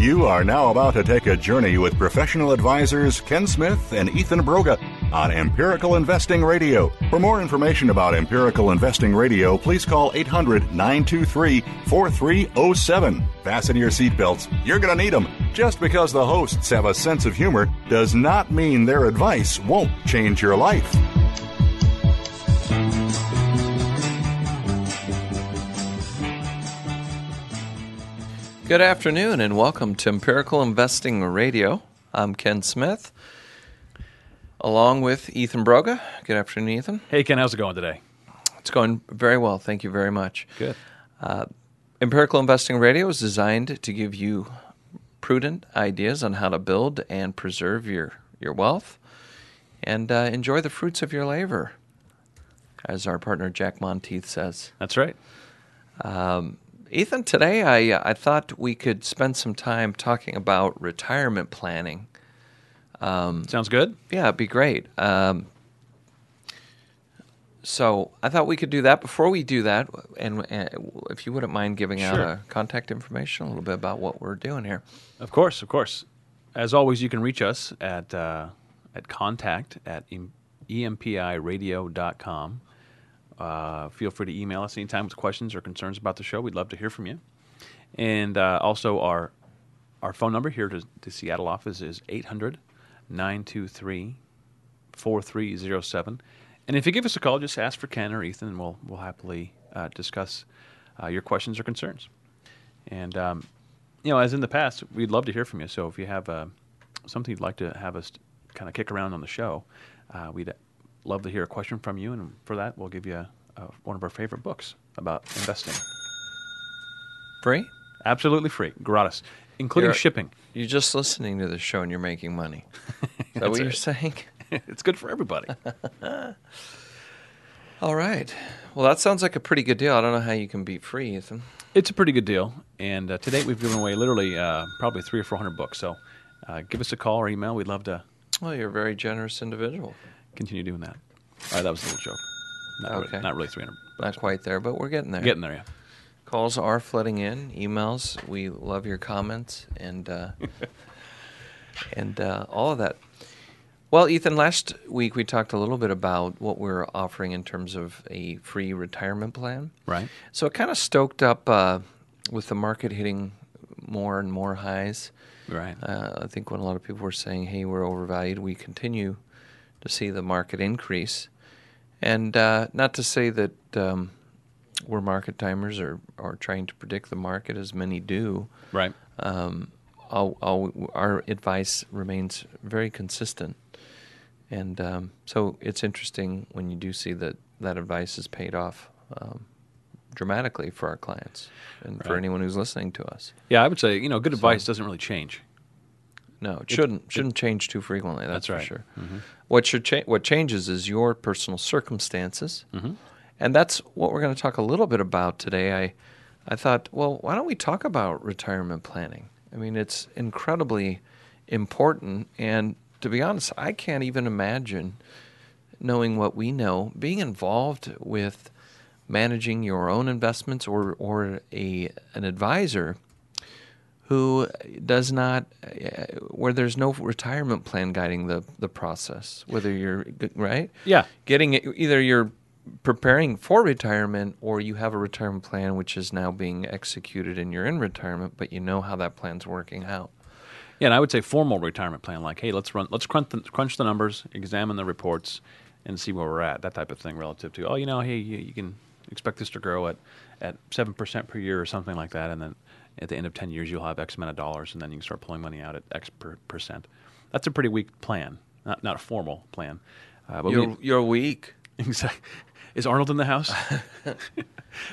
You are now about to take a journey with professional advisors Ken Smith and Ethan Broga on Empirical Investing Radio. For more information about Empirical Investing Radio, please call 800 923 4307. Fasten your seatbelts. You're going to need them. Just because the hosts have a sense of humor does not mean their advice won't change your life. Good afternoon and welcome to Empirical Investing Radio. I'm Ken Smith, along with Ethan Broga. Good afternoon, Ethan. Hey, Ken, how's it going today? It's going very well. Thank you very much. Good. Uh, Empirical Investing Radio is designed to give you prudent ideas on how to build and preserve your, your wealth and uh, enjoy the fruits of your labor, as our partner Jack Monteith says. That's right. Um, Ethan, today I uh, I thought we could spend some time talking about retirement planning. Um, Sounds good. Yeah, it'd be great. Um, so I thought we could do that. Before we do that, and, and if you wouldn't mind giving out Sure. a contact information, a little bit about what we're doing here. Of course, of course. As always, you can reach us at uh, at contact at em- empiradio.com. Uh, feel free to email us anytime with questions or concerns about the show. We'd love to hear from you. And uh, also, our our phone number here to the Seattle office is 800 923 4307. And if you give us a call, just ask for Ken or Ethan, and we'll, we'll happily uh, discuss uh, your questions or concerns. And, um, you know, as in the past, we'd love to hear from you. So if you have uh, something you'd like to have us kind of kick around on the show, uh, we'd love to hear a question from you. And for that, we'll give you a, a, one of our favorite books about investing. Free? Absolutely free, gratis, including You're- shipping. You're just listening to the show and you're making money. Is that what you're it. saying? it's good for everybody. All right. Well, that sounds like a pretty good deal. I don't know how you can beat free, Ethan. It's a pretty good deal, and uh, to date we've given away literally uh, probably three or four hundred books. So uh, give us a call or email. We'd love to Well, you're a very generous individual. Continue doing that. All right, that was a little joke. Not Okay. really, not really three hundred. Not quite there, but we're getting there. Getting there, yeah. Calls are flooding in, emails. We love your comments and uh, and uh, all of that. Well, Ethan, last week we talked a little bit about what we're offering in terms of a free retirement plan. Right. So it kind of stoked up uh, with the market hitting more and more highs. Right. Uh, I think when a lot of people were saying, "Hey, we're overvalued," we continue to see the market increase. And uh, not to say that um, we're market timers or, or trying to predict the market, as many do. Right. Um, all, all, our advice remains very consistent. And um, so it's interesting when you do see that that advice is paid off um, dramatically for our clients and for anyone who's listening to us. Yeah, I would say you know good advice doesn't really change. No, it shouldn't shouldn't change too frequently. That's, That's for right. sure. Mm-hmm. What should cha- what changes is your personal circumstances, Mm-hmm. and that's what we're going to talk a little bit about today. I I thought, well, why don't we talk about retirement planning? I mean, it's incredibly important, and to be honest, I can't even imagine knowing what we know being involved with managing your own investments or or a an advisor who does not uh, where there's no retirement plan guiding the the process whether you're right Yeah. getting it either you're preparing for retirement or you have a retirement plan which is now being executed and you're in retirement but you know how that plan's working out Yeah, and I would say formal retirement plan, like, hey, let's run, let's crunch the, crunch the numbers, examine the reports, and see where we're at. That type of thing, relative to, oh, you know, hey, you, you can expect this to grow at at seven percent per year or something like that, and then At the end of 10 years, you'll have X amount of dollars, and then you can start pulling money out at X per percent. That's a pretty weak plan, not, not a formal plan. Uh, but you're, we, you're weak. Exactly. Is Arnold in the house? but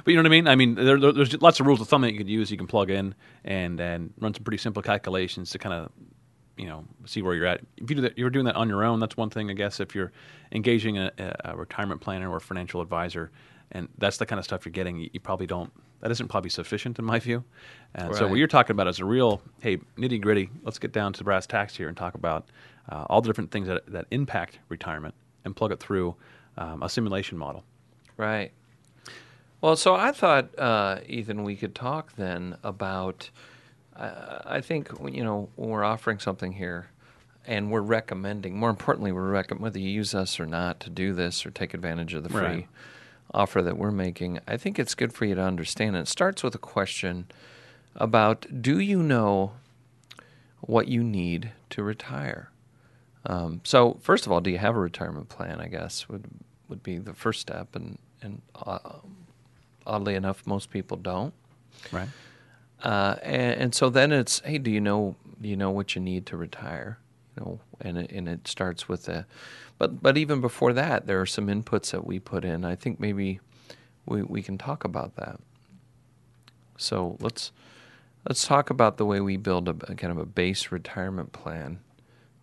you know what I mean. I mean, there, there's lots of rules of thumb that you could use. You can plug in and and run some pretty simple calculations to kind of you know see where you're at. If you do that, you're doing that on your own. That's one thing, I guess. If you're engaging a, a retirement planner or a financial advisor, and that's the kind of stuff you're getting, you, you probably don't. That isn't probably sufficient in my view. And right. so what you're talking about is a real, hey, nitty gritty. Let's get down to brass tacks here and talk about uh, all the different things that that impact retirement and plug it through um, a simulation model. Right. Well, so I thought, uh, Ethan, we could talk then about uh, I think you know we're offering something here, and we're recommending. More importantly, we're recommending whether you use us or not to do this or take advantage of the free right. Offer that we're making. I think it's good for you to understand. It starts with a question about: Do you know what you need to retire? Um, so, first of all, do you have a retirement plan? I guess would would be the first step, and and uh, oddly enough, most people don't. Right. Uh, and, and, so then it's, hey, do you know do you know what you need to retire? Know, and it, and it starts with a, but but even before that, there are some inputs that we put in. I think maybe we we can talk about that. So let's let's talk about the way we build a, a kind of a base retirement plan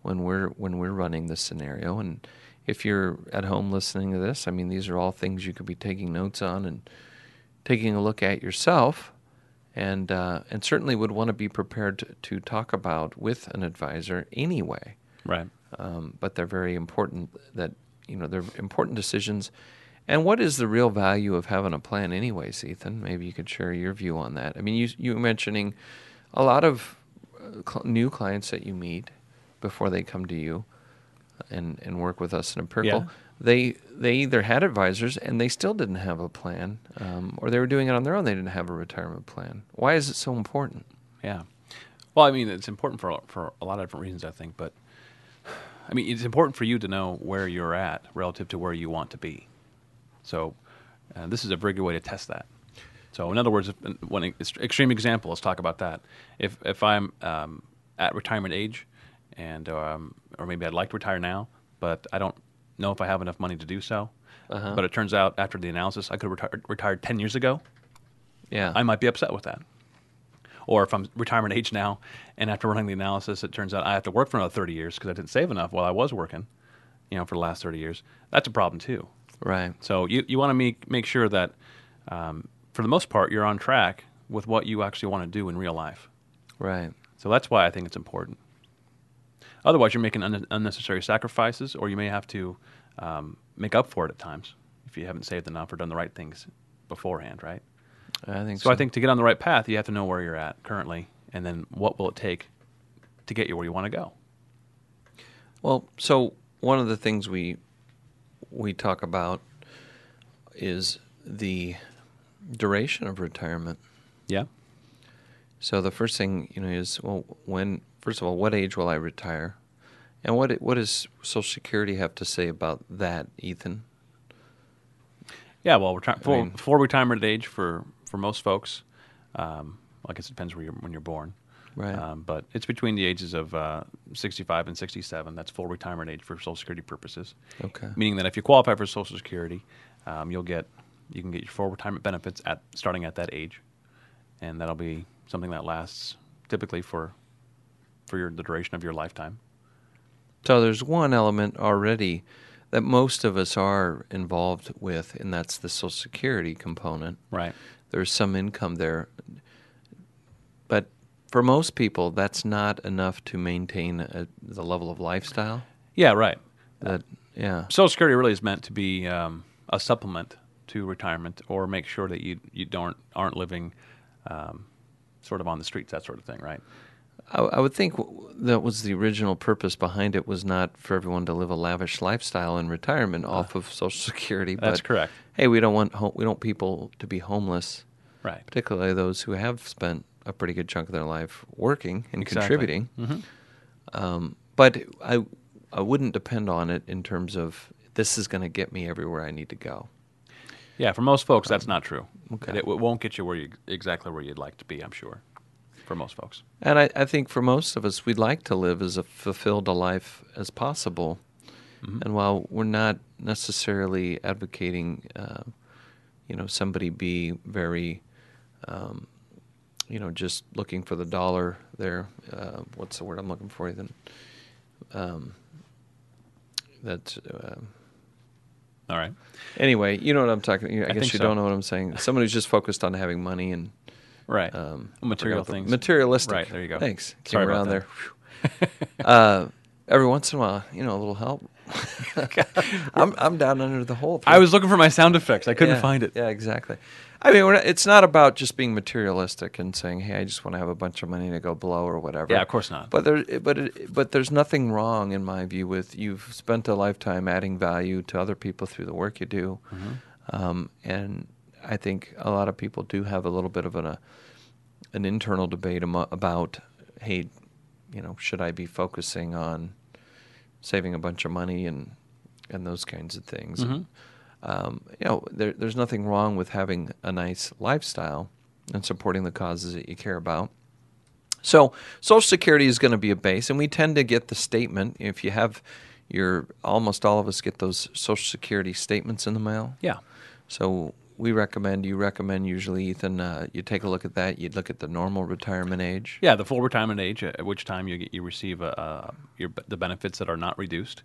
when we're when we're running this scenario. And if you're at home listening to this, I mean, these are all things you could be taking notes on and taking a look at yourself and uh, and certainly would want to be prepared to, to, talk about with an advisor anyway. Right. Um, but they're very important. That you know they're important decisions. And what is the real value of having a plan, anyways, Ethan? Maybe you could share your view on that. I mean, you you mentioning a lot of uh, cl- new clients that you meet before they come to you and and work with us in Empirical. Yeah they they either had advisors and they still didn't have a plan, um, or they were doing it on their own. They didn't have a retirement plan. Why is it so important? Yeah, well, I mean, it's important for for a lot of different reasons, I think. But I mean, it's important for you to know where you're at relative to where you want to be. So, uh, this is a very good way to test that. So, in other words, if, one extreme example, let's talk about that. If if I'm um, at retirement age, and um, or maybe I'd like to retire now, but I don't know if I have enough money to do so. Uh-huh. But it turns out after the analysis, I could have retired, retired 10 years ago. Yeah. I might be upset with that. Or if I'm retirement age now, and after running the analysis, it turns out I have to work for another 30 years because I didn't save enough while I was working, you know, for the last 30 years. That's a problem too. Right. So you, you want to make, make sure that, um, for the most part, you're on track with what you actually want to do in real life. Right. So that's why I think it's important. Otherwise, you're making un- unnecessary sacrifices, or you may have to um, make up for it at times if you haven't saved enough or done the right things beforehand, right? I think so. so. I think to get on the right path, you have to know where you're at currently, and then what will it take to get you where you want to go. Well, so one of the things we we talk about is the duration of retirement. Yeah. So the first thing you know is well, when first of all, what age will I retire? And what what does Social Security have to say about that, Ethan? Yeah, well, reti- full, mean, full retirement age for, for most folks. Um, I guess it depends where you're, when you're born. Right. Um, but it's between the ages of uh, 65 and 67. That's full retirement age for Social Security purposes. Okay. Meaning that if you qualify for Social Security, um, you'll get you can get your full retirement benefits at starting at that age, and that'll be something that lasts typically for for your, the duration of your lifetime. So there's one element already that most of us are involved with, and that's the Social Security component. Right. There's some income there. But for most people, that's not enough to maintain a, the level of lifestyle. Yeah, right. That, yeah. Social Security really is meant to be um, a supplement to retirement or make sure that you, you don't, aren't living um, sort of on the streets, that sort of thing, right? I, I, would think that was the original purpose behind it was not for everyone to live a lavish lifestyle in retirement uh, off of Social Security. That's but, correct. Hey, we don't want ho- we don't people to be homeless, right? Particularly those who have spent a pretty good chunk of their life working and exactly. contributing. Mm-hmm. Um, but I I wouldn't depend on it in terms of this is going to get me everywhere I need to go. Yeah, for most folks, that's um, not true. Okay. It, it, won't get you where you exactly where you'd like to be. I'm sure. For most folks. And I, I think for most of us, we'd like to live as a fulfilled a life as possible. Mm-hmm. And while we're not necessarily advocating, uh, you know, somebody be very, um, you know, just looking for the dollar there. Uh, what's the word I'm looking for? Then, um, that. Uh, All right. anyway, you know what I'm talking. I, I guess you so. don't know what I'm saying. Someone who's just focused on having money and Right. um, Material things. Materialistic. Right, there you go. Thanks. Came Sorry about around that. there. Uh, every once in a while, you know, a little help. I'm I'm down under the hole. I was looking for my sound effects. I couldn't Yeah, find it. Yeah, exactly. I mean, it's not about just being materialistic and saying, "Hey, I just want to have a bunch of money to go blow or whatever." Yeah, of course not. But there, but it, but there's nothing wrong in my view with you've spent a lifetime adding value to other people through the work you do, Mm-hmm. um, and I think a lot of people do have a little bit of an uh, an internal debate about, hey, you know, should I be focusing on saving a bunch of money and and those kinds of things. Mhm. Um, you know, there, there's nothing wrong with having a nice lifestyle and supporting the causes that you care about. So, Social Security is going to be a base, and we tend to get the statement. If you have your, almost all of us get those Social Security statements in the mail. Yeah. So we recommend, you recommend usually, Ethan, uh, you take a look at that. You'd look at the normal retirement age. Yeah, the full retirement age, at which time you get, you receive uh, uh, your the benefits that are not reduced.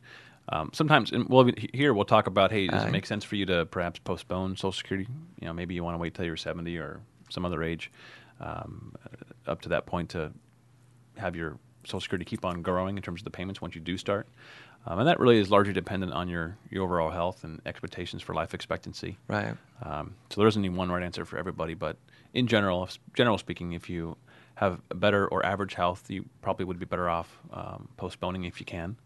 Um, sometimes, and well, here we'll talk about. Hey, does it make sense for you to perhaps postpone Social Security? You know, maybe you want to wait till you're 70 or some other age, um, uh, up to that point to have your Social Security keep on growing in terms of the payments once you do start. Um, and that really is largely dependent on your, your overall health and expectations for life expectancy. Right. Um, so there isn't any one right answer for everybody, but in general, general speaking, if you have better or average health, you probably would be better off um, postponing if you can.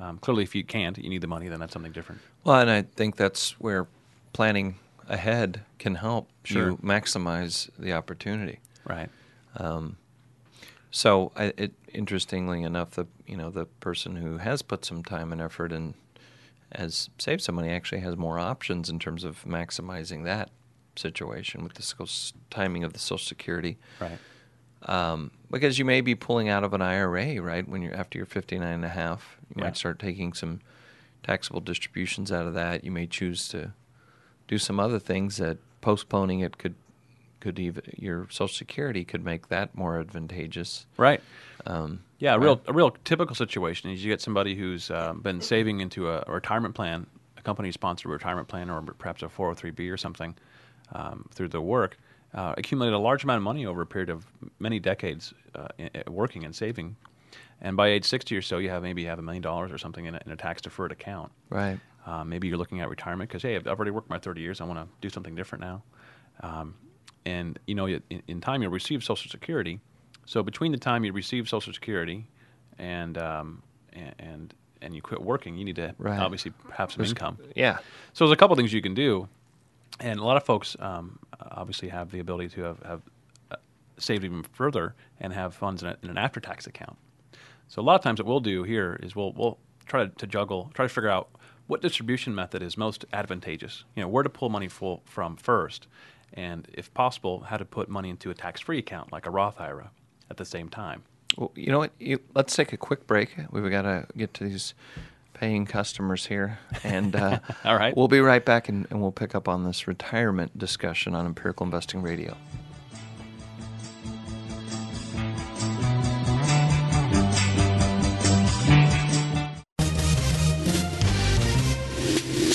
Um, clearly, if you can't, you need the money, then that's something different. Well, and I think that's where planning ahead can help Sure. you maximize the opportunity. Right. So, I, it interestingly enough, the you know the person who has put some time and effort and has saved some money actually has more options in terms of maximizing that situation with the timing of the Social Security. Right. Um, because you may be pulling out of an IRA, right? When you're after you're 59 and a half, you Yeah. might start taking some taxable distributions out of that. You may choose to do some other things that postponing it could could even your Social Security could make that more advantageous. Right. Um, Yeah, a real a real typical situation is you get somebody who's um, been saving into a, retirement plan, a company sponsored retirement plan, or perhaps a 403b or something um, through their work, uh, accumulated a large amount of money over a period of many decades uh, i- i- working and saving, and by age 60 or so, you have maybe you have a million dollars or something in a, in a tax deferred account. right. Uh, maybe you're looking at retirement because hey, I've I've already worked my 30 years. I want to do something different now. Um, and you know, in, in time you'll receive Social Security. So between the time you receive Social Security and um, and, and you quit working, you need to Right. obviously have some There's- income. Yeah. So there's a couple things you can do, and a lot of folks um, obviously have the ability to have, have uh, saved even further and have funds in, a, in an after-tax account. So a lot of times, what we'll do here is we'll we'll try to, to juggle, try to figure out what distribution method is most advantageous. You know, where to pull money full from first, and if possible, how to put money into a tax-free account like a Roth IRA at the same time. Well, you know what? You, let's take a quick break. We've got to get to these paying customers here, and uh, All right. we'll be right back, and, and we'll pick up on this retirement discussion on Empirical Investing Radio.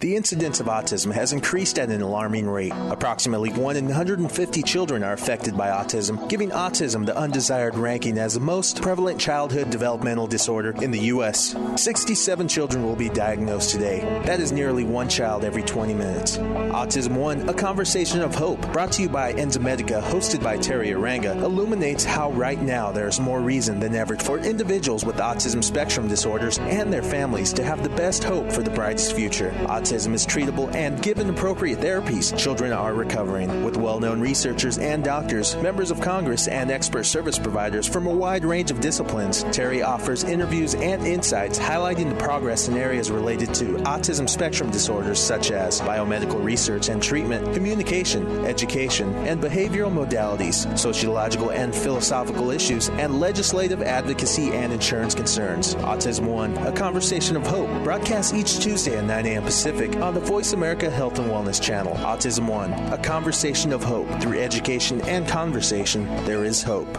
The incidence of autism has increased at an alarming rate. Approximately 1 in 150 children are affected by autism, giving autism the undesired ranking as the most prevalent childhood developmental disorder in the U.S. 67 children will be diagnosed today. That is nearly one child every 20 minutes. Autism One, a conversation of hope, brought to you by Enzymedica, hosted by Teri Arranga, illuminates how right now there is more reason than ever for individuals with autism spectrum disorders and their families to have the best hope for the brightest future. Autism is treatable, and given appropriate therapies, children are recovering. With well known researchers and doctors, members of Congress, and expert service providers from a wide range of disciplines, Teri offers interviews and insights highlighting the progress in areas related to autism spectrum disorders such as biomedical research and treatment, communication, education, and behavioral modalities, sociological and philosophical issues, and legislative advocacy and insurance concerns. Autism One, a conversation of hope, broadcasts each Tuesday at 9 a.m. Pacific on the Voice America Health and Wellness channel. Autism One, a conversation of hope. Through education and conversation, there is hope.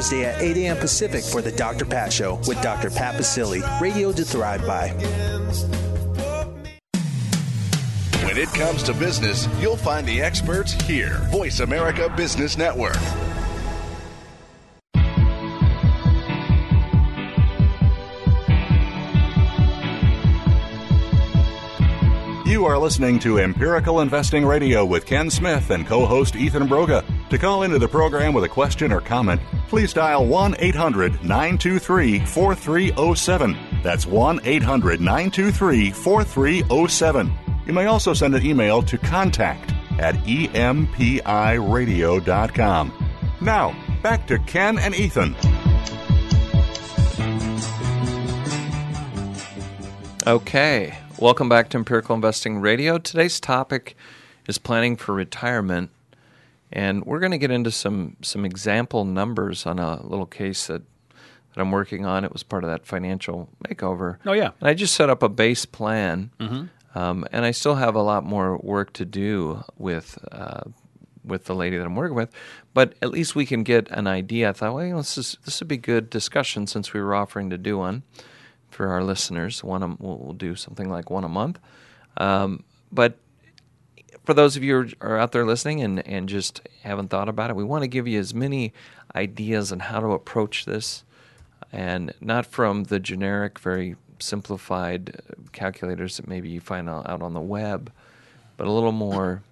at 8 a.m. Pacific for the Dr. Pat Show with Dr. Pat Baccili, radio to thrive by. When it comes to business, you'll find the experts here. Voice America Business Network. You are listening to Empirical Investing Radio with Ken Smith and co host Ethan Broga. To call into the program with a question or comment, please dial 1 800 923 4307. That's 1 800 923 4307. You may also send an email to contact at empiradio.com. Now, back to Ken and Ethan. Okay, welcome back to Empirical Investing Radio. Today's topic is planning for retirement, and we're going to get into some some example numbers on a little case that that I'm working on. It was part of that financial makeover. Oh, yeah. and I just set up a base plan, Mm-hmm. um, and I still have a lot more work to do with. Uh, with the lady that I'm working with, but at least we can get an idea. I thought, well, you know, this is this would be good discussion since we were offering to do one for our listeners. One, a, we'll, we'll do something like one a month. Um, but for those of you who are out there listening and, and just haven't thought about it, we want to give you as many ideas on how to approach this, and not from the generic, very simplified uh, calculators that maybe you find out out on the web, but a little more.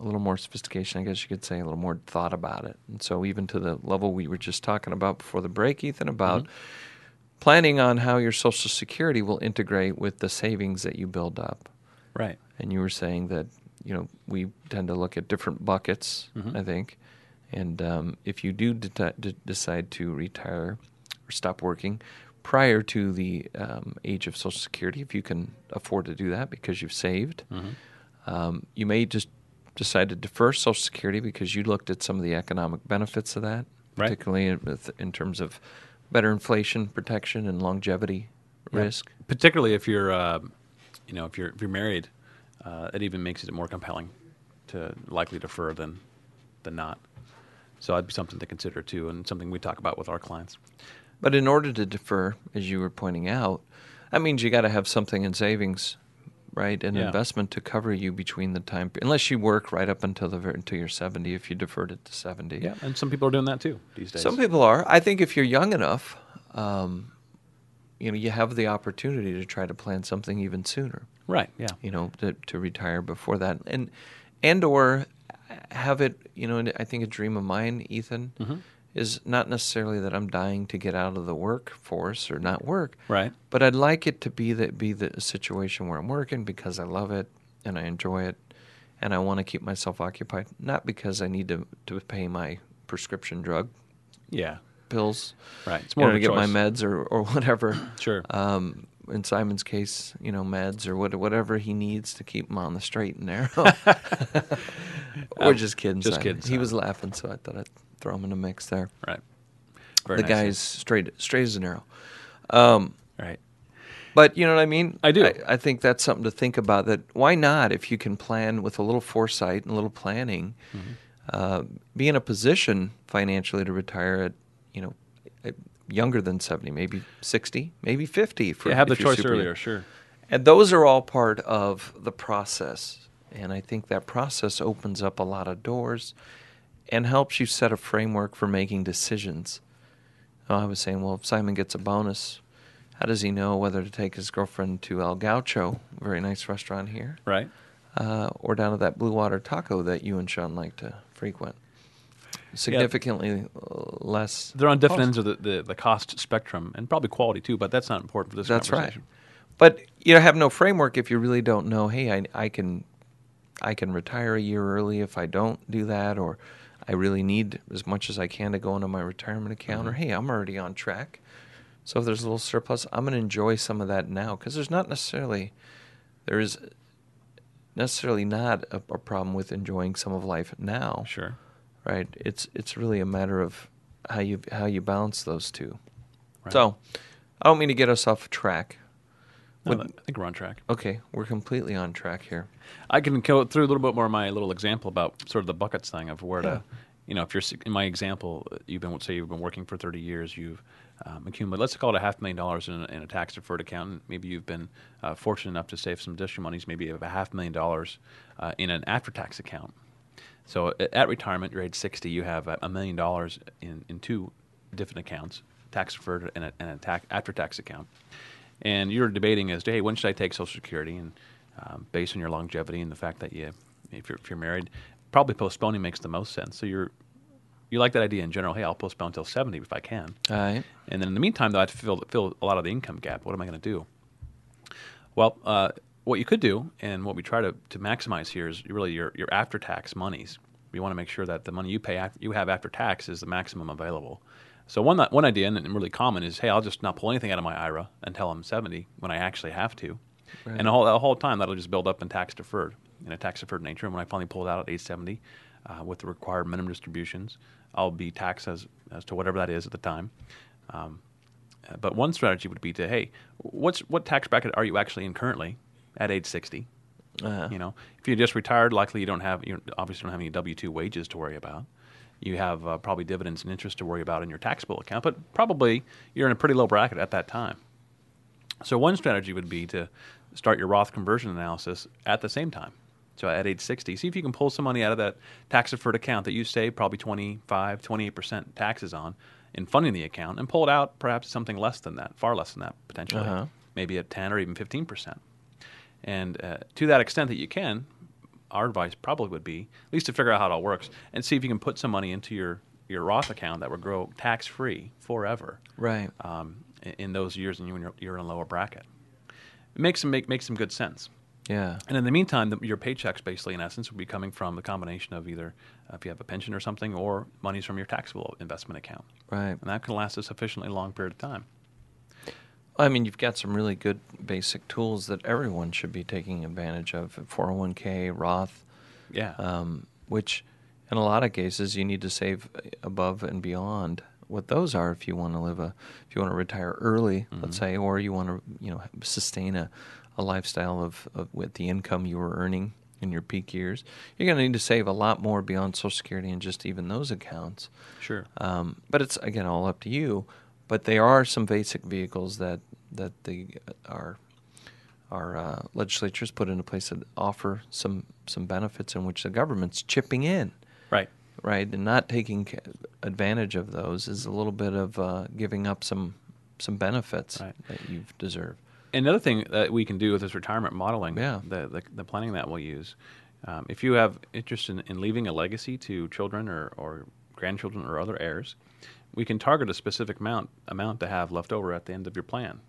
A little more sophistication, I guess you could say, a little more thought about it. And so, even to the level we were just talking about before the break, Ethan, about mm-hmm. planning on how your Social Security will integrate with the savings that you build up. Right. And you were saying that you know we tend to look at different buckets. Mm-hmm. I think, and um, if you do de- de- decide to retire or stop working prior to the um, age of Social Security, if you can afford to do that because you've saved, Mm-hmm. um, you may just decide to defer Social Security because you looked at some of the economic benefits of that, Right. particularly in, with- in terms of better inflation protection and longevity risk. Particularly if you're, uh, you know, if you're if you're married, uh, it even makes it more compelling to likely defer than than not. So that'd be something to consider too, and something we talk about with our clients. But in order to defer, as you were pointing out, that means you got to have something in savings, right? An Yeah. investment to cover you between the time, unless you work right up until the until you're 70. If you deferred it to 70, Yeah, and some people are doing that too these days. Some people are. I think if you're young enough, um, you know, you have the opportunity to try to plan something even sooner. right? Yeah. You know, to, to retire before that, and and or have it, you know, and I think a dream of mine, Ethan, Mm-hmm. is not necessarily that I'm dying to get out of the workforce or not work, Right. But I'd like it to be that be the situation where I'm working because I love it and I enjoy it, and I want to keep myself occupied, not because I need to to pay my prescription drug Yeah. Pills, Right. It's you more know, to get my meds or or whatever. Sure. Um, in Simon's case, you know, meds or what, whatever he needs to keep him on the straight and narrow. We're just kidding. just Simon. kidding, He was laughing, so I thought I'd throw him in the mix there. Right. Very the nice. guy's straight, straight as an arrow. Um, Right. but you know what I mean? I do. I, I think that's something to think about. That why not, if you can plan with a little foresight and a little planning, Mm-hmm. uh, be in a position financially to retire at, you know, younger than seventy, maybe sixty, maybe fifty. For, Yeah, have the choice super earlier, young. sure. And those are all part of the process. And I think that process opens up a lot of doors and helps you set a framework for making decisions. I was saying, well, if Simon gets a bonus, how does he know whether to take his girlfriend to El Gaucho, a very nice restaurant here, Right. uh, or down to that Blue Water Taco that you and Sean like to frequent? Significantly uh, less. They're on different cost. ends of the, the, the cost spectrum and probably quality too, but that's not important for this That's right. conversation. But you know, have no framework if you really don't know. Hey, I, I can, I can retire a year early if I don't do that, or I really need as much as I can to go into my retirement account. Or hey, I'm already on track. So if there's a little surplus, I'm going to enjoy some of that now because there's not necessarily, there is necessarily not a, a problem with enjoying some of life now. Sure. Right. It's it's really a matter of how you how you balance those two. Right. So I don't mean to get us off track. No, Would- I think we're on track. Okay, we're completely on track here. I can go through a little bit more of my little example about sort of the buckets thing of where to, you know, if you're in my example, you've been say you've been working for 30 years, you've um, accumulated, let's call it a half million dollars in a, in a tax deferred account. and Maybe you've been uh, fortunate enough to save some additional monies. Maybe you have a half million dollars uh, in an after tax account. So at retirement, you're age 60, you have a a million dollars in, in two different accounts, tax deferred and a, and a tax, after tax account. And you're debating as to, hey, when should I take Social Security? And um, based on your longevity and the fact that you, if you're, if you're married, probably postponing makes the most sense. So you're, you like that idea in general. Hey, I'll postpone until 70 if I can. All right. And then in the meantime, though, I have to fill, fill a lot of the income gap. What am I going to do? Well, uh, what you could do, and what we try to, to maximize here is really your, your after tax monies. We want to make sure that the money you pay af- you have after tax is the maximum available. So one one idea, and really common, is hey, I'll just not pull anything out of my IRA until I'm 70 when I actually have to, and the whole the whole time that'll just build up in tax deferred in a tax deferred nature. And when I finally pull it out at age 70, uh, with the required minimum distributions, I'll be taxed as as to whatever that is at the time. Um, uh, but one strategy would be to hey, what's what tax bracket are you actually in currently at age 60? Uh-huh. You know, if you're just retired, likely you don't have you obviously don't have any W two wages to worry about. You have uh, probably dividends and interest to worry about in your taxable account, but probably you're in a pretty low bracket at that time. So one strategy would be to start your Roth conversion analysis at the same time. So at age 60, see if you can pull some money out of that tax deferred account that you save probably 25, 28% taxes on in funding the account and pull it out perhaps something less than that, far less than that potentially, Uh-huh. maybe at 10 or even 15%. And uh, to that extent that you can, our advice probably would be at least to figure out how it all works and see if you can put some money into your, your Roth account that would grow tax free forever Right. um, in, those years and you're, you're in a lower bracket. It makes some make makes some good sense. Yeah. And in the meantime, the, your paychecks basically, in essence, would be coming from the combination of either uh, if you have a pension or something, or monies from your taxable investment account, Right. and that can last a sufficiently long period of time. I mean, you've got some really good basic tools that everyone should be taking advantage of 401k, Roth, Yeah, um, which in a lot of cases you need to save above and beyond what those are if you want to live a if you want to retire early let's say or you want to you know sustain a, a lifestyle of, of with the income you were earning in your peak years you're going to need to save a lot more beyond social security and just even those accounts sure. um, but it's again all up to you. But there are some basic vehicles that that the our our uh, legislatures put into place that offer some some benefits in which the government's chipping in, right. right, and not taking advantage of those is a little bit of uh, giving up some some benefits Right. that you deserve. Another thing that we can do with this retirement modeling, Yeah. the, the, the planning that we'll use, Um, if you have interest in, in leaving a legacy to children or, or grandchildren or other heirs, we can target a specific amount amount to have left over at the end of your plan.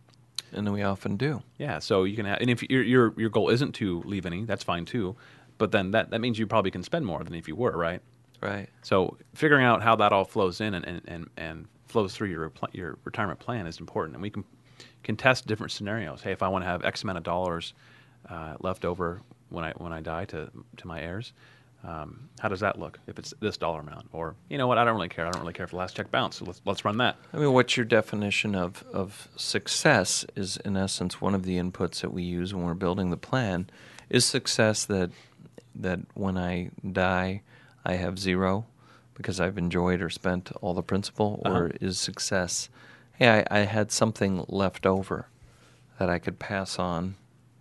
And we often do. Yeah, so you can have, and if your your your goal isn't to leave any, that's fine too. But then that that means you probably can spend more than if you were, right? Right. So figuring out how that all flows in and and, and, and flows through your your retirement plan is important, and we can can test different scenarios. Hey, if I want to have X amount of dollars uh, left over when I when I die to to my heirs, um, how does that look if it's this dollar amount? Or you know what, I don't really care. I don't really care if the last check bounced. So let's let's run that. I mean, what's your definition of, of success is, in essence, one of the inputs that we use when we're building the plan. Is success that that when I die, I have zero because I've enjoyed or spent all the principal, or Uh-huh. is success, hey, I, I had something left over that I could pass on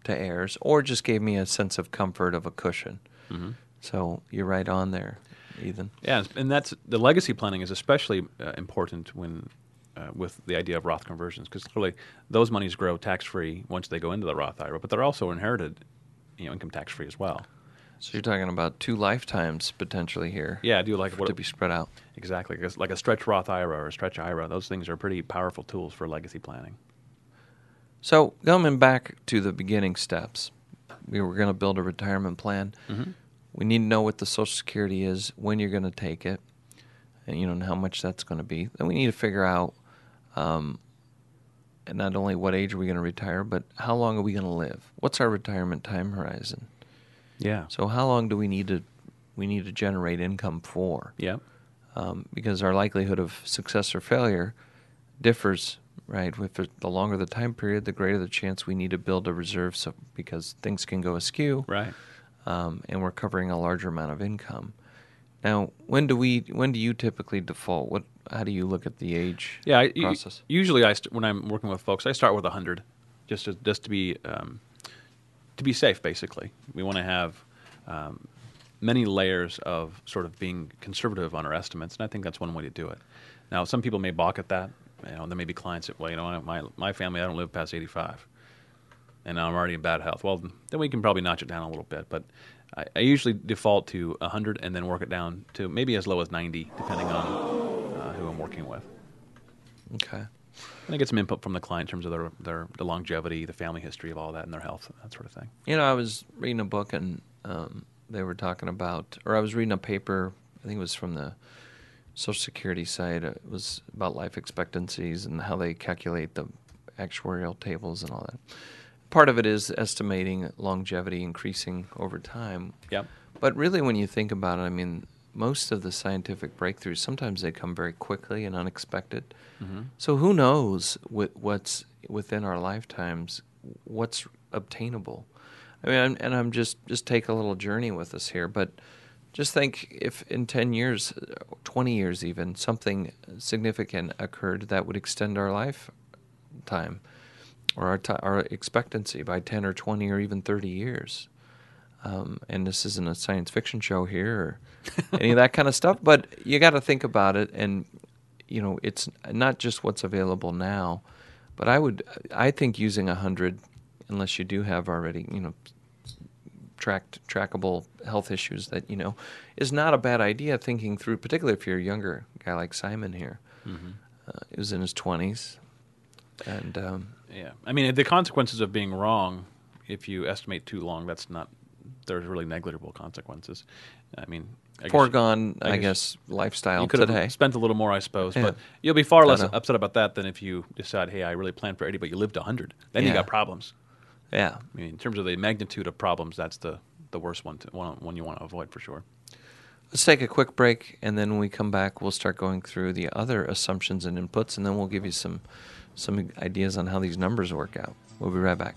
to heirs, or just gave me a sense of comfort of a cushion. Mm-hmm. So you're right on there, Ethan. Yeah, and that's the legacy planning is especially uh, important when uh, with the idea of Roth conversions because clearly those monies grow tax free once they go into the Roth IRA, but they're also inherited, you know, income tax free as well. So you're talking about two lifetimes potentially here. Yeah, I do like what to be spread out. exactly like a stretch Roth IRA or a stretch IRA. Those things are pretty powerful tools for legacy planning. So coming back to the beginning steps, we were going to build a retirement plan. Mhm. We need to know what the Social Security is, when you're going to take it, and you know and how much that's going to be. Then we need to figure out, um, and not only what age are we going to retire, but how long are we going to live? What's our retirement time horizon? Yeah. So how long do we need to we need to generate income for? Yeah. um, because our likelihood of success or failure differs, right? With the longer the time period, the greater the chance we need to build a reserve, so because things can go askew, Right. Um, and we're covering a larger amount of income. Now, when do we? When do you typically default? What? How do you look at the age Yeah, I, process? usually I st- when I'm working with folks, I start with hundred, just to just to be um, to be safe. Basically, we want to have um, many layers of sort of being conservative on our estimates, and I think that's one way to do it. Now, some people may balk at that. You know, there may be clients that, well, you know, my my family, I don't live past eighty-five, and I'm already in bad health. Well, then we can probably notch it down a little bit, but. I, I usually default to 100 and then work it down to maybe as low as 90, depending on uh, who I'm working with. Okay. And I get some input from the client in terms of their, their the longevity, the family history of all that, and their health, that sort of thing. You know, I was reading a book and um, they were talking about, or I was reading a paper. I think it was from the Social Security side. It was about life expectancies and how they calculate the actuarial tables and all that. Part of it is estimating longevity increasing over time. Yep. But really, when you think about it, I mean, most of the scientific breakthroughs sometimes they come very quickly and unexpected. Mhm. So who knows what, what's within our lifetimes, what's obtainable? I mean, I'm, and I'm just just take a little journey with us here, but just think if in ten years, twenty years, even something significant occurred that would extend our lifetime or our ti our expectancy by ten or twenty or even thirty years. Um, and this isn't a science fiction show here or any of that kind of stuff, but you got to think about it. And you know, it's not just what's available now, but I would, I think using a hundred, unless you do have already, you know, tracked trackable health issues that you know, is not a bad idea. Thinking through, particularly if you're a younger guy like Simon here, Mhm. uh, he was in his twenties, and um, Yeah. I mean, the consequences of being wrong, if you estimate too long, that's not. There's really negligible consequences. I mean, I guess- foregone, I guess, lifestyle you could today. have spent a little more, I suppose, Yeah. but you'll be far less upset about that than if you decide, hey, I really planned for 80, but you lived 100. Then you got problems. Yeah. I mean, in terms of the magnitude of problems, that's the, the worst one, to, one, one you want to avoid for sure. Let's take a quick break, and then when we come back, we'll start going through the other assumptions and inputs, and then we'll give you some some ideas on how these numbers work out. We'll be right back.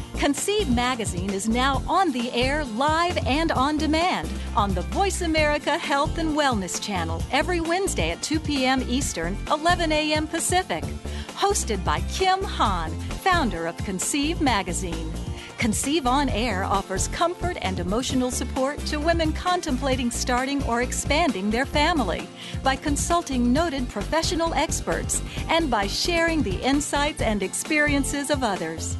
Conceive Magazine is now on the air, live and on demand on the Voice America Health and Wellness Channel every Wednesday at 2 p.m. Eastern, 11 a.m. Pacific. Hosted by Kim Hahn, founder of Conceive Magazine. Conceive On Air offers comfort and emotional support to women contemplating starting or expanding their family by consulting noted professional experts and by sharing the insights and experiences of others.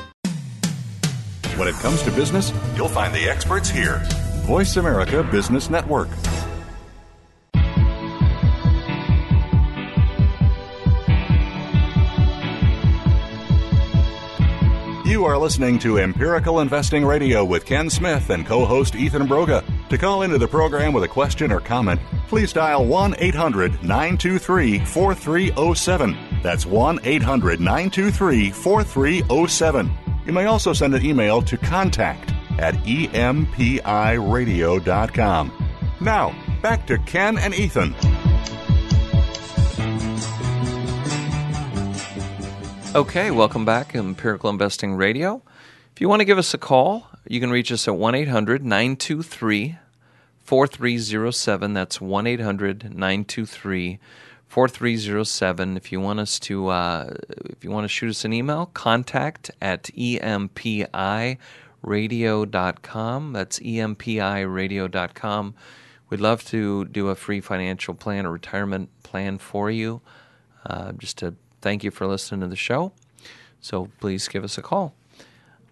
When it comes to business, you'll find the experts here. Voice America Business Network. You are listening to Empirical Investing Radio with Ken Smith and co host Ethan Broga. To call into the program with a question or comment, please dial 1 800 923 4307. That's 1 800 923 4307. You may also send an email to contact at empiradio.com. Now, back to Ken and Ethan. Okay, welcome back, Empirical Investing Radio. If you want to give us a call, you can reach us at 1 800 923 4307. That's 1 800 923 4307. If you want us to, uh, if you want to shoot us an email, contact at empiradio.com. That's empiradio.com. We'd love to do a free financial plan, a retirement plan for you, uh, just to thank you for listening to the show. So please give us a call.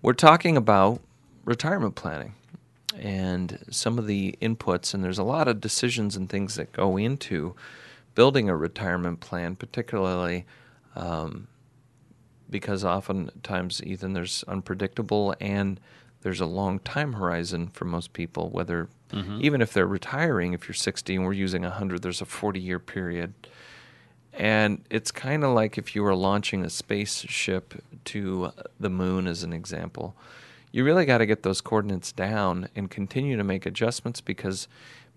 We're talking about retirement planning and some of the inputs, and there's a lot of decisions and things that go into building a retirement plan, particularly um, because oftentimes, Ethan, there's unpredictable and there's a long time horizon for most people, whether mm-hmm. even if they're retiring, if you're 60 and we're using 100, there's a 40 year period. And it's kind of like if you were launching a spaceship to the moon, as an example. You really got to get those coordinates down and continue to make adjustments because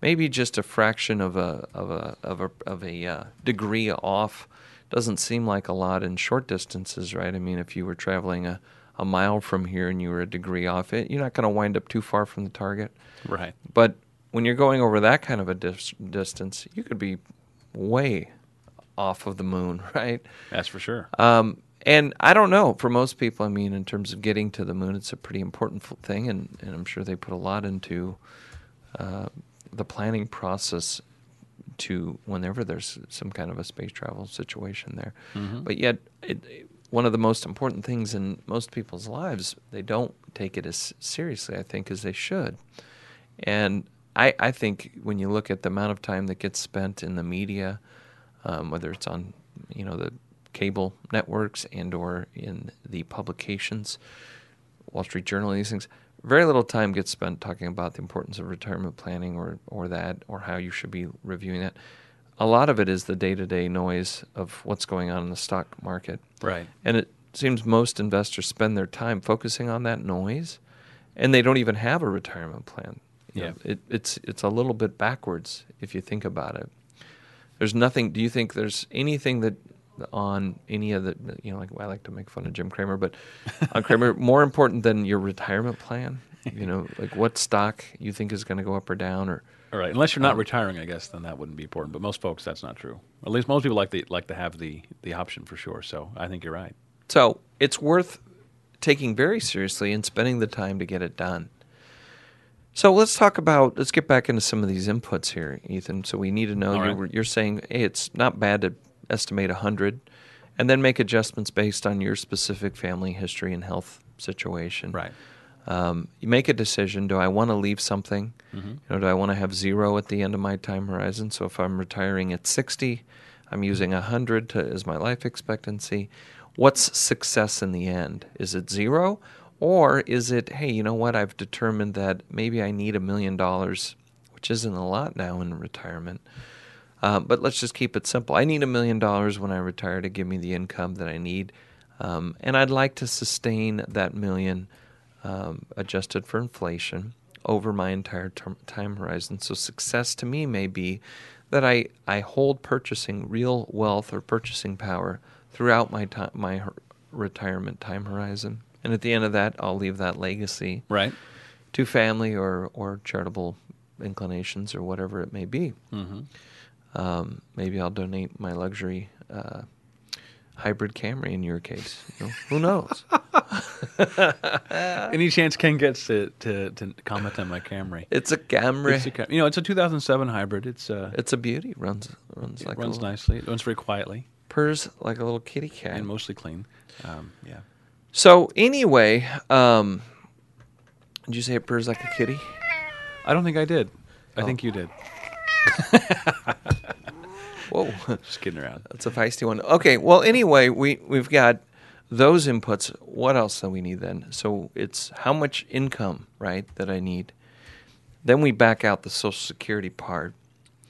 maybe just a fraction of a of a of a, of a uh, degree off doesn't seem like a lot in short distances, right? I mean, if you were traveling a, a mile from here and you were a degree off it, you're not going to wind up too far from the target, right? But when you're going over that kind of a dis- distance, you could be way off of the moon, right? That's for sure. Um, and I don't know for most people. I mean, in terms of getting to the moon, it's a pretty important thing, and, and I'm sure they put a lot into uh, the planning process to whenever there's some kind of a space travel situation there. Mm-hmm. But yet, it, one of the most important things in most people's lives, they don't take it as seriously, I think, as they should. And I, I think when you look at the amount of time that gets spent in the media, um, whether it's on, you know, the cable networks and or in the publications, Wall Street Journal, these things. Very little time gets spent talking about the importance of retirement planning or, or that or how you should be reviewing it. A lot of it is the day to day noise of what's going on in the stock market. Right. And it seems most investors spend their time focusing on that noise and they don't even have a retirement plan. You Yeah. know, it, it's it's a little bit backwards if you think about it. There's nothing. Do you think there's anything that on any of the you know like I like to make fun of Jim Cramer, but on Cramer more important than your retirement plan? You know, like what stock you think is going to go up or down, or All right. Unless you're Um, not retiring, I guess then that wouldn't be important. But most folks, that's not true. At least most people like the like to have the the option for sure. So I think you're right. So it's worth taking very seriously and spending the time to get it done. So let's talk about, let's get back into some of these inputs here, Ethan. So we need to know, you right. were, you're saying, hey, it's not bad to estimate 100 and then make adjustments based on your specific family history and health situation. Right. Um, you make a decision. Do I want to leave something? Mm-hmm. You know, do I want to have zero at the end of my time horizon? So if I'm retiring at 60, I'm using 100 to, as my life expectancy. What's success in the end? Is it zero? Or is it, hey, you know what? I've determined that maybe I need a million dollars, which isn't a lot now in retirement. Uh, but let's just keep it simple. I need a million dollars when I retire to give me the income that I need. Um, and I'd like to sustain that million um, adjusted for inflation over my entire term, time horizon. So success to me may be that I, I hold purchasing real wealth or purchasing power throughout my time, my retirement time horizon. And at the end of that, I'll leave that legacy Right. to family or, or charitable inclinations or whatever it may be. Mm-hmm. Um, maybe I'll donate my luxury uh, hybrid Camry in your case. You know, who knows? Any chance Ken gets to, to, to comment on my Camry? It's a Camry. It's a, Cam- you know, it's a 2007 hybrid. It's uh, It's a beauty. Runs runs it like runs a little, nicely. It runs very quietly purrs like a little kitty cat. and mostly clean. Um, yeah. so anyway, um, did you say it purrs like a kitty? I don't think I did. I Oh. think you did. Whoa, Just kidding around. that's a feisty one. Okay, well anyway, we we've got those inputs. What else do we need then? So it's how much income, right, that I need. Then we back out the Social Security part.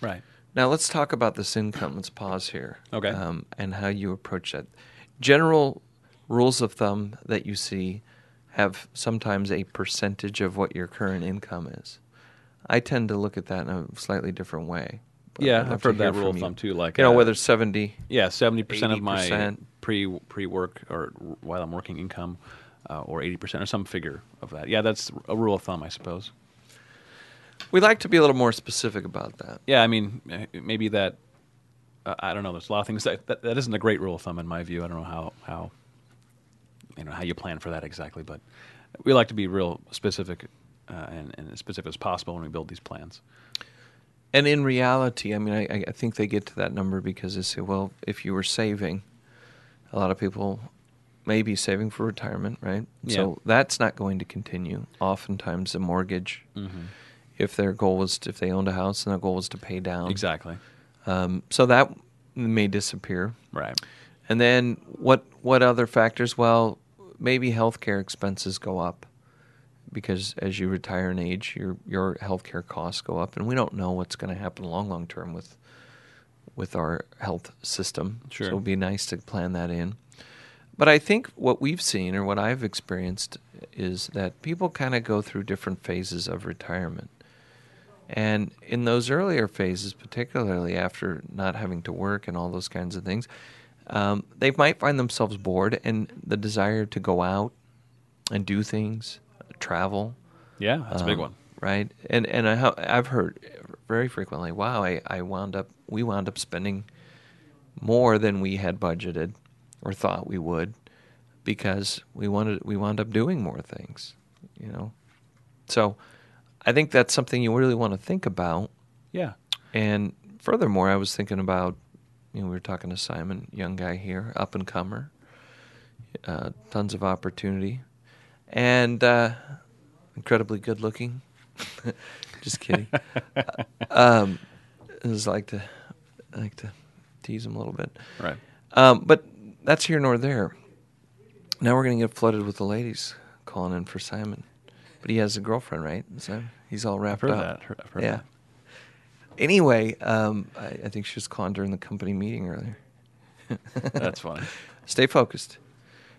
Right. Now let's talk about this income. Let's pause here. Okay. Um, and how you approach that. General rules of thumb that you see have sometimes a percentage of what your current income is. I tend to look at that in a slightly different way. But Yeah, I've heard that rule from of thumb too. Like You know, uh, whether seventy. yeah, seventy percent of my pre pre work or while I'm working income, uh, or eighty percent or some figure of that. Yeah, that's a rule of thumb, I suppose. We like to be a little more specific about that. Yeah, I mean, eh, maybe that. Uh, I don't know. There's a lot of things that, that that isn't a great rule of thumb in my view. I don't know how how you know how you plan for that exactly, but we like to be real specific uh, and, and as specific as possible when we build these plans. And in reality, I mean, I, I think they get to that number because they say, well, if you were saving, a lot of people may be saving for retirement, right? Yeah. So that's not going to continue. Oftentimes, a mortgage, Mm-hmm. if their goal was, to, if they owned a house and their goal was to pay down, Exactly. Um, so that may disappear. Right. And then what? What other factors? Well, maybe healthcare expenses go up because as you retire in age, your your healthcare costs go up, and we don't know what's going to happen long long term with with our health system. Sure. So it'd be nice to plan that in. But I think what we've seen or what I've experienced is that people kind of go through different phases of retirement. And in those earlier phases, particularly after not having to work and all those kinds of things, um, they might find themselves bored and the desire to go out and do things, travel. Yeah, that's a big um, one. right? And and I, I've heard very frequently, wow, I, I wound up we wound up spending more than we had budgeted or thought we would because we wanted we wound up doing more things, you know. So I think that's something you really want to think about. Yeah. And furthermore, I was thinking about, you know, we were talking to Simon, young guy here, up and comer, uh, tons of opportunity, and uh, incredibly good looking. Just kidding. um, I just like to I like to tease him a little bit. Right. Um, but that's here nor there. Now we're going to get flooded with the ladies calling in for Simon, but he has a girlfriend, right? So he's all wrapped heard up. that. Heard- I've heard yeah. that. Anyway, um, I, I think she was calling during the company meeting earlier. That's funny. Stay focused.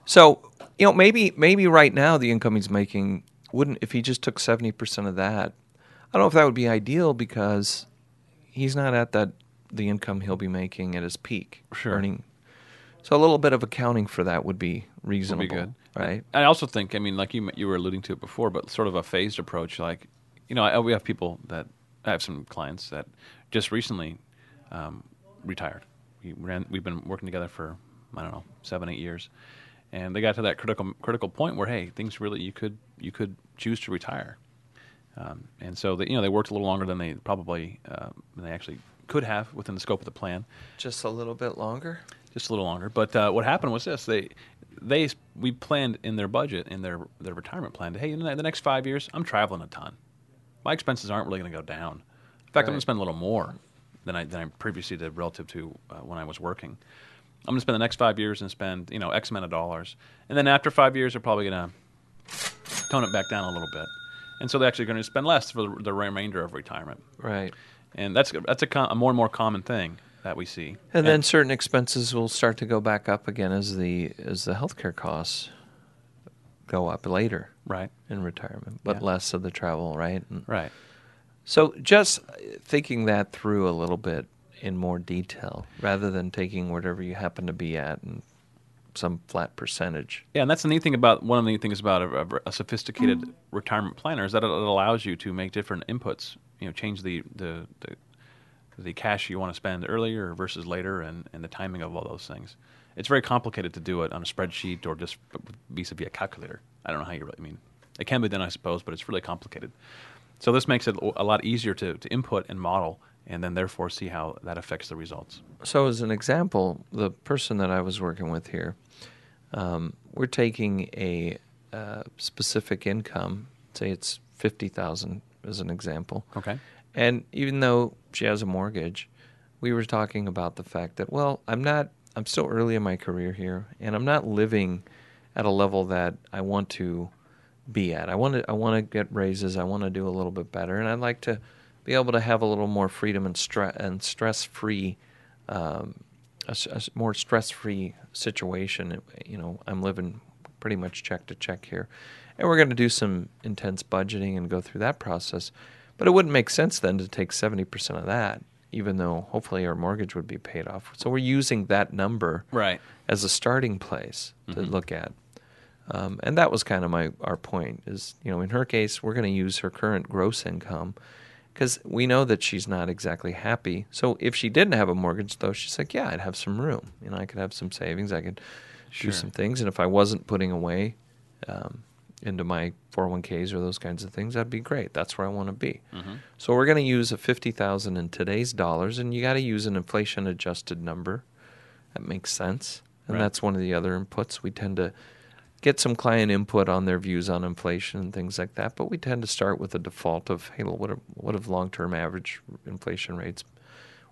So, you know, maybe maybe right now the income he's making wouldn't if he just took seventy percent of that. I don't know if that would be ideal because he's not at that the income he'll be making at his peak Sure. earning. So a little bit of accounting for that would be reasonable, good. right? I also think, I mean, like you you were alluding to it before, but sort of a phased approach. Like, you know, I, we have people that I have some clients that just recently um, retired. We ran, we've been working together for I don't know seven, eight years, and they got to that critical critical point where hey, things really you could you could choose to retire, um, and so they, you know they worked a little longer than they probably uh, than they actually could have within the scope of the plan Just a little bit longer. just a little longer. But uh, what happened was this: they they we planned in their budget in their their retirement plan. To, hey, in the next five years, I'm traveling a ton. My expenses aren't really going to go down. In fact, I'm going to spend a little more than I than I previously did relative to uh, when I was working. I'm going to spend the next five years and spend you know X amount of dollars, and then after five years, they're probably going to tone it back down a little bit. And so they're actually going to spend less for the, remainder of retirement. Right. And that's that's a, com- a more and more common thing that we see. And then certain expenses will start to go back up again as the as the healthcare costs go up later right, in retirement, but Yeah. less of the travel, right? And right. So just thinking that through a little bit in more detail, rather than taking whatever you happen to be at and some flat percentage. Yeah, and that's the neat thing about one of the neat things about a, a- sophisticated retirement planner is that it, it allows you to make different inputs. You know, change the the, the the cash you want to spend earlier versus later, and, and the timing of all those things. It's very complicated to do it on a spreadsheet or just vis-a-vis a calculator. I don't know how you really I mean. It can be done, I suppose, but it's really complicated. So this makes it a lot easier to, to input and model, and then therefore see how that affects the results. So, as an example, the person that I was working with here, um, we're taking a uh, specific income, say it's fifty thousand as an example, Okay. And even though she has a mortgage, we were talking about the fact that, well, I'm not, I'm still early in my career here, and I'm not living at a level that I want to be at. I want to, I want to get raises. I want to do a little bit better, and I'd like to be able to have a little more freedom and stress and stress-free, um, a, a more stress-free situation. You know, I'm living pretty much check to check here, and we're going to do some intense budgeting and go through that process. But it wouldn't make sense then to take 70% of that, even though hopefully our mortgage would be paid off. So we're using that number Right. as a starting place to Mhm. look at. Um, and that was kind of my our point is, you know, in her case, we're going to use her current gross income because we know that she's not exactly happy. So if she didn't have a mortgage, though, she's like, yeah, I'd have some room. You know, I could have some savings. I could Sure. do some things. And if I wasn't putting away um, into my 401ks or those kinds of things, that'd be great. That's where I want to be. Mhm. So we're going to use a 50,000 in today's dollars and you got to use an inflation adjusted number. That makes sense. And Right. that's one of the other inputs. We tend to get some client input on their views on inflation and things like that, but we tend to start with a default of, hey, well, what have, what have long-term average inflation rates,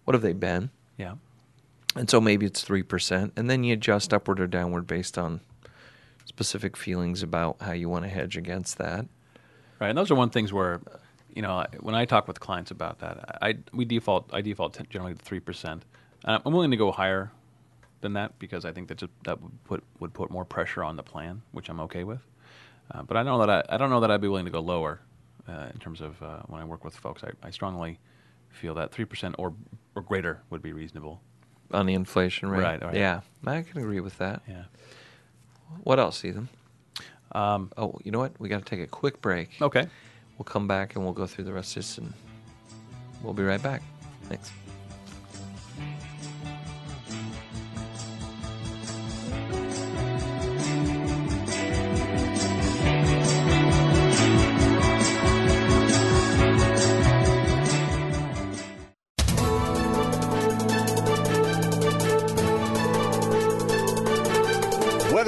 what have they been? Yeah. And so maybe it's 3%, and then you adjust upward or downward based on specific feelings about how you want to hedge against that. Right, and those are one things where, you know, when I talk with clients about that, I we default I default generally to three percent. Uh, I'm willing to go higher than that because I think that just, that would put would put more pressure on the plan, which I'm okay with. Uh, but I know that I, I don't know that I'd be willing to go lower uh, in terms of uh, when I work with folks. I, I strongly feel that three percent or or greater would be reasonable. On the inflation rate. Right, right. Yeah, I can agree with that. Yeah. What else, Ethan? Um, oh, you know what? We got to take a quick break. Okay. We'll come back and we'll go through the rest of this, and we'll be right back. Thanks.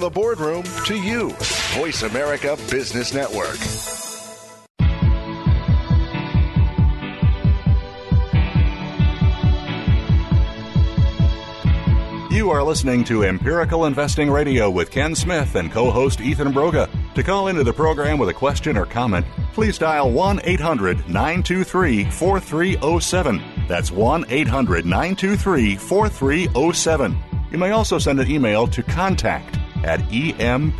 The boardroom to you, Voice America Business Network. You are listening to Empirical Investing Radio with Ken Smith and co host Ethan Broga. To call into the program with a question or comment, please dial 1 800 923 4307. That's 1 800 923 4307. You may also send an email to contact at empiradio.com.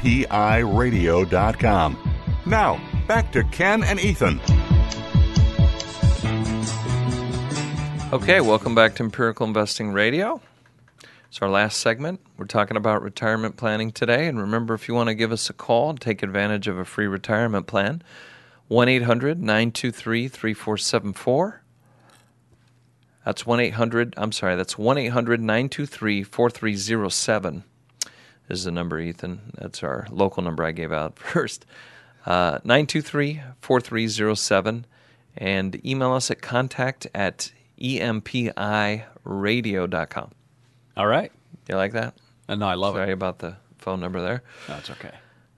Now, back to Ken and Ethan. Okay, welcome back to Empirical Investing Radio. It's our last segment. We're talking about retirement planning today. And remember, if you want to give us a call and take advantage of a free retirement plan, 1 800 923 3474. That's 1 800, I'm sorry, that's 1 800 923 4307 is the number, Ethan. That's our local number I gave out first. Uh, 923 4307. And email us at contact at empiradio.com. All right. You like that? Uh, no, I love Sorry it. Sorry about the phone number there. That's okay.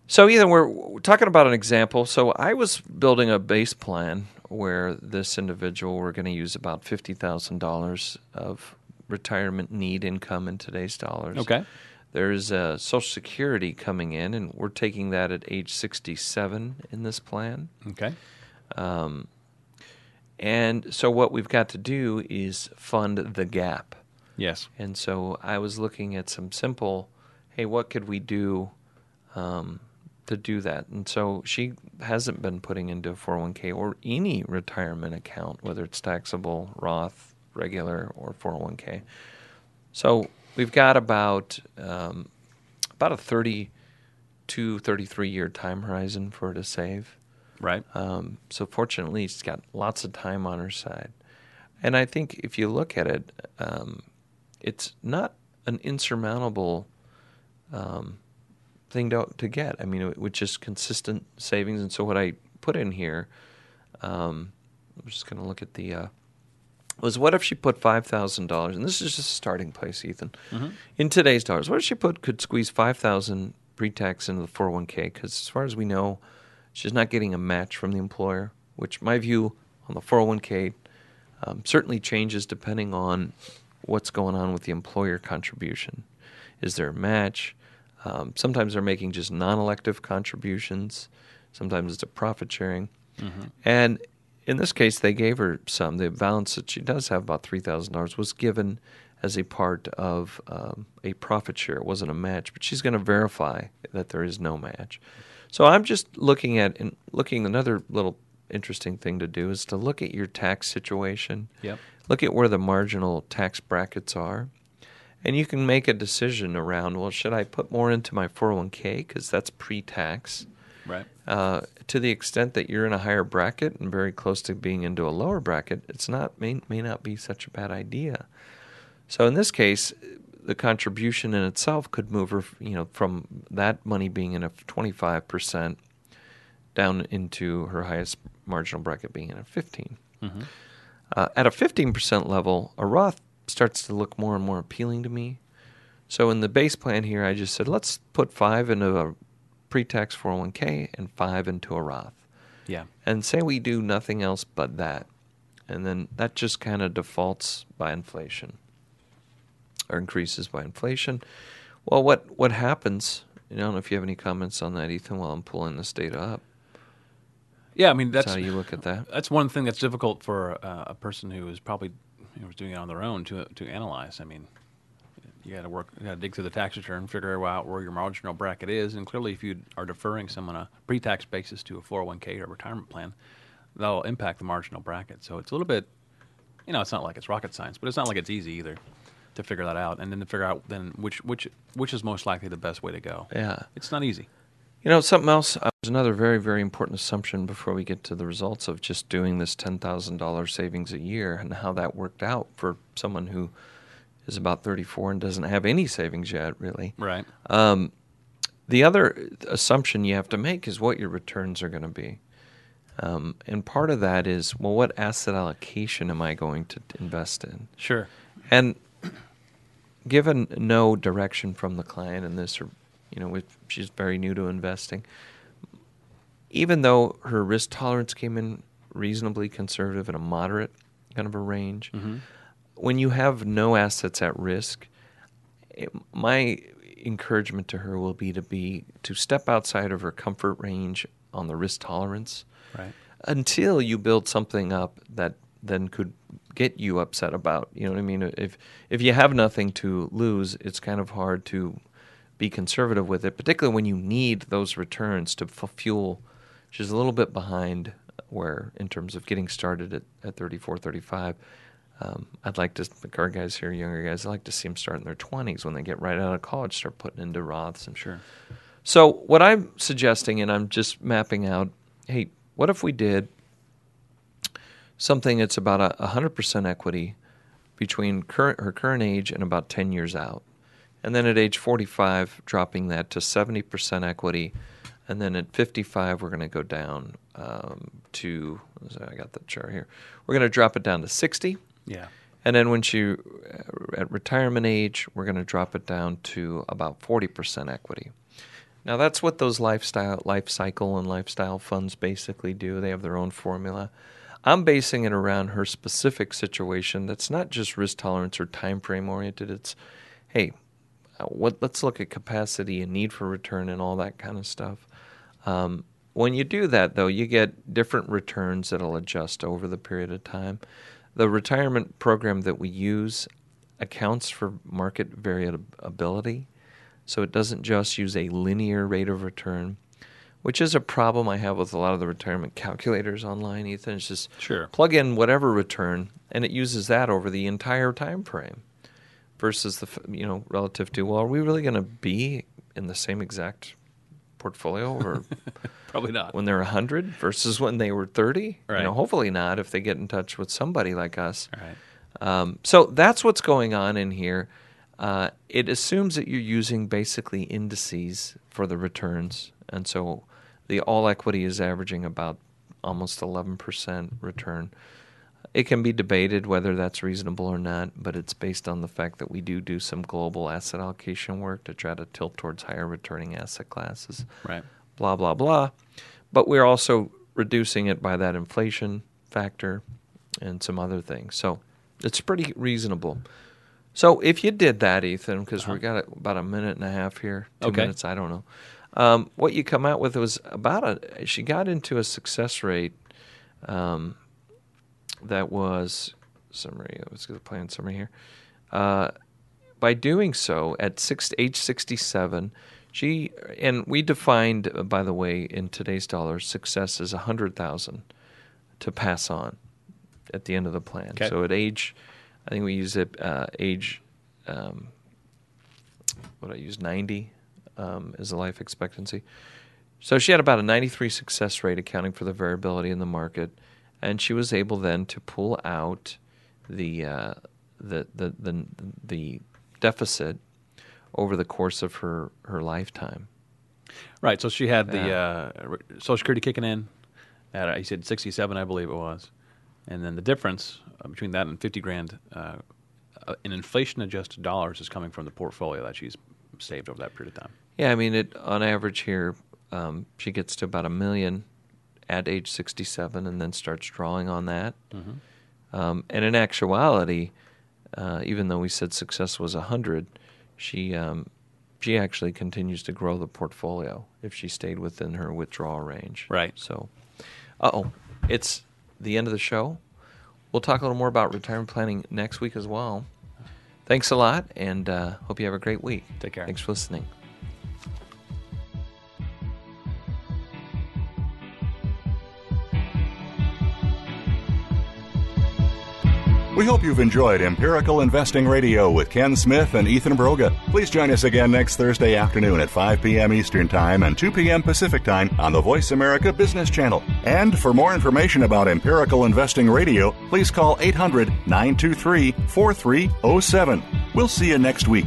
So, Ethan, we're, we're talking about an example. So, I was building a base plan where this individual were going to use about fifty thousand dollars of retirement need income in today's dollars. Okay. There's uh, Social Security coming in, and we're taking that at age sixty-seven in this plan. Okay. And so, what we've got to do is fund the gap. Yes. And so I was looking at some simple, hey, what could we do um, to do that? And so she hasn't been putting into a 401k or any retirement account, whether it's taxable, Roth, regular, or 401k. So we've got about um, about a 32, 33 year time horizon for her to save. Right. Um, so fortunately, she's got lots of time on her side. And I think if you look at it, um, it's not an insurmountable um, thing to, to get. I mean, with just consistent savings. And so what I put in here, um, I'm just going to look at the. Uh, was what if she put five thousand dollars, and this is just a starting place, Ethan. In today's dollars, what if she put could squeeze five thousand pre-tax into the four hundred one k? Because as far as we know, she's not getting a match from the employer. Which my view on the four hundred one k um, certainly changes depending on what's going on with the employer contribution. Is there a match? Um, sometimes they're making just non-elective contributions. Sometimes it's a profit sharing. And in this case, they gave her some. The balance that she does have, about three thousand dollars, was given as a part of um, a profit share. It wasn't a match, but she's going to verify that there is no match. So I'm just looking at and looking another little interesting thing to do is to look at your tax situation. Yep. Look at where the marginal tax brackets are. And you can make a decision around, well, should I put more into my 401k because that's pre-tax? Right. Uh, to the extent that you're in a higher bracket and very close to being into a lower bracket, it's not may, may not be such a bad idea. So in this case, the contribution in itself could move her, you know, from that money being in a 25% down into her highest marginal bracket being in a 15. Mm-hmm. Uh, at a 15% level, a Roth starts to look more and more appealing to me. So in the base plan here, I just said let's put five into a pre-tax 401k and five into a Roth, Yeah. and say we do nothing else but that, and then that just kind of defaults by inflation or increases by inflation. Well, what what happens? I don't know if you have any comments on that, Ethan. While I'm pulling this data up, Yeah, I mean that's that's how you look at that. that's one thing that's difficult for uh, a person who is probably you know, doing it on their own to to analyze. I mean, you got to work, you got to dig through the tax return, figure out where your marginal bracket is, and clearly, if you are deferring some on a pre-tax basis to a 401k or retirement plan, that'll impact the marginal bracket. So it's a little bit, you know, it's not like it's rocket science, but it's not like it's easy either to figure that out, and then to figure out then which which which is most likely the best way to go. Yeah. It's not easy. You know, something else. Uh, there's another very, very important assumption before we get to the results of just doing this ten thousand dollars savings a year and how that worked out for someone who is about 34 and doesn't have any savings yet, really. Right. Um, the other assumption you have to make is what your returns are going to be. Um, and part of that is, well, what asset allocation am I going to invest in? Sure. And given no direction from the client in this, or you know, she's very new to investing, even though her risk tolerance came in reasonably conservative in a moderate kind of a range, Mm-hmm. When you have no assets at risk, it, my encouragement to her will be to be to step outside of her comfort range on the risk tolerance Right. until you build something up that then could get you upset about. You know what I mean? If if you have nothing to lose, it's kind of hard to be conservative with it, particularly when you need those returns to fuel. She's a little bit behind where in terms of getting started at, at 34, 35. Um, I'd like to, like our guys here, younger guys, I'd like to see them start in their 20s when they get right out of college, start putting into Roths and Sure. so what I'm suggesting, and I'm just mapping out, hey, what if we did something that's about a 100% equity between current her current age and about 10 years out, and then at age 45, dropping that to 70% equity, and then at 55, we're going to go down um, to I got the chart here. We're going to drop it down to 60. Yeah. And then when she, uh, at retirement age, we're going to drop it down to about 40% equity. Now that's what those lifestyle, life cycle, and lifestyle funds basically do. They have their own formula. I'm basing it around her specific situation. That's not just risk tolerance or time frame oriented. It's, hey, uh, what? Let's look at capacity and need for return and all that kind of stuff. Um, when you do that, though, you get different returns that'll adjust over the period of time. The retirement program that we use accounts for market variability, so it doesn't just use a linear rate of return, which is a problem I have with a lot of the retirement calculators online. Ethan, it's just Sure. plug in whatever return, and it uses that over the entire time frame, versus the you know relative to well, are we really going to be in the same exact portfolio or Probably not. when they're 100 versus when they were 30 you Right. know hopefully not if they get in touch with somebody like us right. um, so that's what's going on in here uh, it assumes that you're using basically indices for the returns and so the all equity is averaging about almost 11% return it can be debated whether that's reasonable or not, but it's based on the fact that we do do some global asset allocation work to try to tilt towards higher returning asset classes Right. blah blah blah. But we're also reducing it by that inflation factor and some other things. So it's pretty reasonable. So if you did that, Ethan, because we've got about a minute and a half here, two Okay. minutes, I don't know. Um, what you come out with was about a. She got into a success rate um, that was summary. Let's get the plan summary here. Uh, by doing so, at six, age 67, she and we defined, uh, by the way, in today's dollars, success is a hundred thousand to pass on at the end of the plan. Okay. So at age, I think we use it uh, age. Um, what I use ninety um, as a life expectancy. So she had about a 93 success rate, accounting for the variability in the market, and she was able then to pull out the uh, the, the the the deficit over the course of her her lifetime. Right. So she had the uh, Social Security kicking in. At, uh, he said 67, I believe it was. And then the difference uh, between that and 50 grand uh, uh, in inflation adjusted dollars is coming from the portfolio that she's saved over that period of time. Yeah, I mean, it on average here, um, she gets to about a million at age 67 and then starts drawing on that. Um, and in actuality, uh, even though we said success was 100, she, um, she actually continues to grow the portfolio if she stayed within her withdrawal range. Right. So, uh oh, it's the end of the show. We'll talk a little more about retirement planning next week as well. Thanks a lot, and uh, hope you have a great week. Take care. Thanks for listening. We hope you've enjoyed Empirical Investing Radio with Ken Smith and Ethan Broga. Please join us again next Thursday afternoon at 5 p.m. Eastern Time and 2 p.m. Pacific Time on the Voice America Business Channel. And for more information about Empirical Investing Radio, please call 800 923 4307. We'll see you next week.